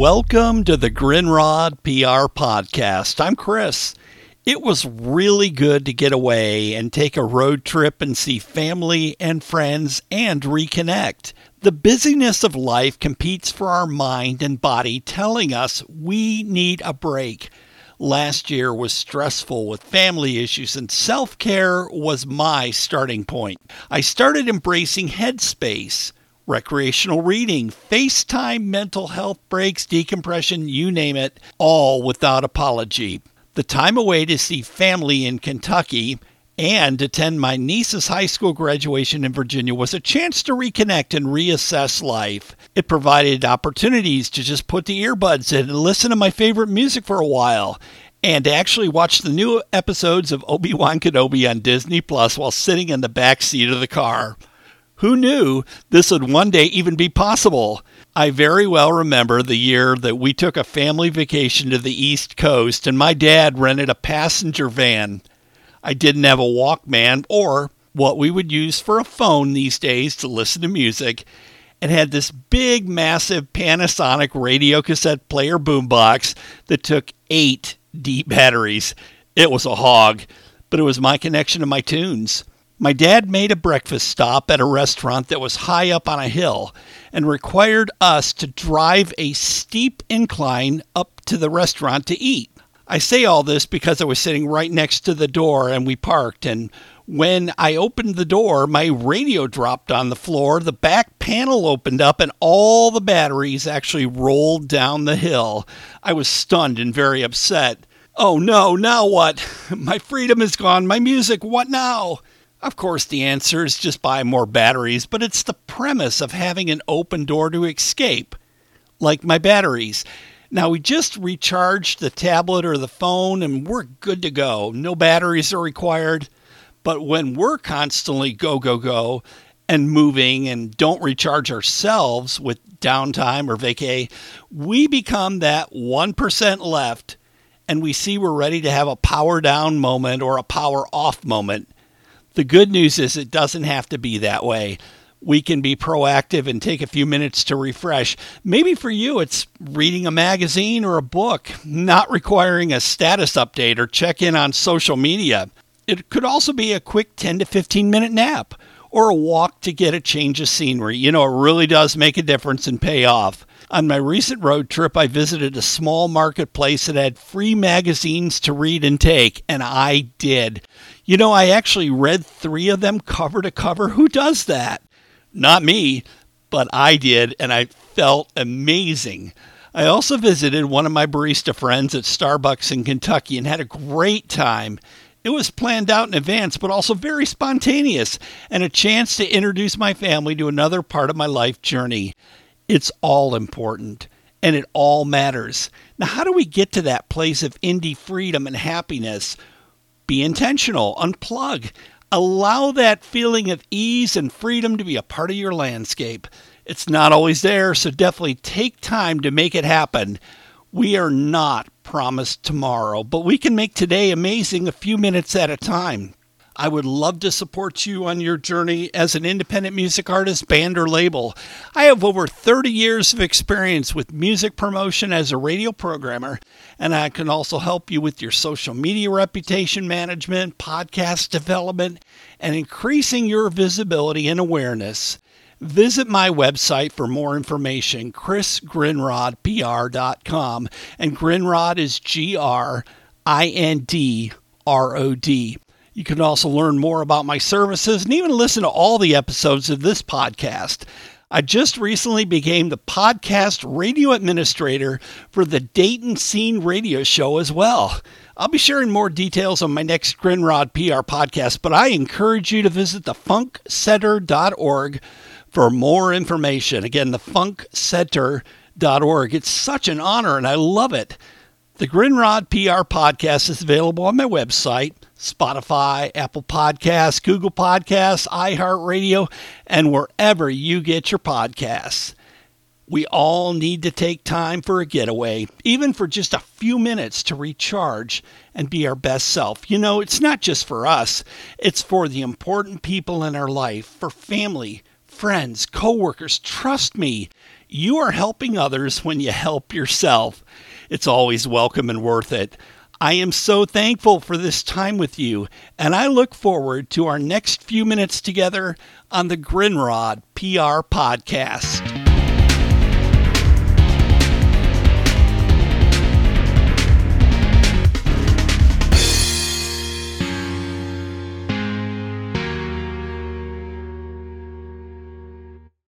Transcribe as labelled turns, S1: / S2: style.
S1: Welcome to the Grindrod PR podcast. I'm Chris. It was really good to get away and take a road trip and see family and friends and reconnect. The busyness of life competes for our mind and body, telling us we need a break. Last year was stressful with family issues, and self care was my starting point. I started embracing Headspace recreational reading, FaceTime mental health breaks, decompression, you name it, all without apology. The time away to see family in Kentucky and attend my niece's high school graduation in Virginia was a chance to reconnect and reassess life. It provided opportunities to just put the earbuds in and listen to my favorite music for a while and actually watch the new episodes of Obi-Wan Kenobi on Disney Plus while sitting in the back seat of the car. Who knew this would one day even be possible? I very well remember the year that we took a family vacation to the East Coast and my dad rented a passenger van. I didn't have a Walkman or what we would use for a phone these days to listen to music and had this big, massive Panasonic radio cassette player boombox that took eight D batteries. It was a hog, but it was my connection to my tunes. My dad made a breakfast stop at a restaurant that was high up on a hill and required us to drive a steep incline up to the restaurant to eat. I say all this because I was sitting right next to the door and we parked and when I opened the door, my radio dropped on the floor, the back panel opened up, and all the batteries actually rolled down the hill. I was stunned and very upset. Oh no, now what? My freedom is gone. My music, what now? Of course, the answer is just buy more batteries, but it's the premise of having an open door to escape, like my batteries. Now, we just recharged the tablet or the phone and we're good to go. No batteries are required. But when we're constantly go, go, go and moving and don't recharge ourselves with downtime or vacay, we become that 1% left and we see we're ready to have a power down moment or a power off moment the good news is it doesn't have to be that way. We can be proactive and take a few minutes to refresh. Maybe for you, it's reading a magazine or a book, not requiring a status update or check in on social media. It could also be a quick 10 to 15 minute nap or a walk to get a change of scenery. You know, it really does make a difference and pay off. On my recent road trip, I visited a small marketplace that had free magazines to read and take, and I did. You know, I actually read three of them cover to cover. Who does that? Not me, but I did, and I felt amazing. I also visited one of my barista friends at Starbucks in Kentucky and had a great time. It was planned out in advance, but also very spontaneous, and a chance to introduce my family to another part of my life journey. It's all important and it all matters. Now, how do we get to that place of indie freedom and happiness? Be intentional, unplug, allow that feeling of ease and freedom to be a part of your landscape. It's not always there, so definitely take time to make it happen. We are not promised tomorrow, but we can make today amazing a few minutes at a time. I would love to support you on your journey as an independent music artist, band, or label. I have over 30 years of experience with music promotion as a radio programmer, and I can also help you with your social media reputation management, podcast development, and increasing your visibility and awareness. Visit my website for more information, chrisgrindrodpr.com, and Grindrod is G R I N D R O D. You can also learn more about my services and even listen to all the episodes of this podcast. I just recently became the podcast radio administrator for the Dayton Scene radio show as well. I'll be sharing more details on my next Grindrod PR podcast, but I encourage you to visit thefunkcenter.org for more information. Again, thefunkcenter.org. It's such an honor and I love it. The Grindrod PR podcast is available on my website, Spotify, Apple Podcasts, Google Podcasts, iHeartRadio, and wherever you get your podcasts. We all need to take time for a getaway, even for just a few minutes to recharge and be our best self. You know, it's not just for us, it's for the important people in our life, for family, friends, coworkers. Trust me, You are helping others when you help yourself. It's always welcome and worth it. I am so thankful for this time with you, and I look forward to our next few minutes together on the Grindrod PR Podcast.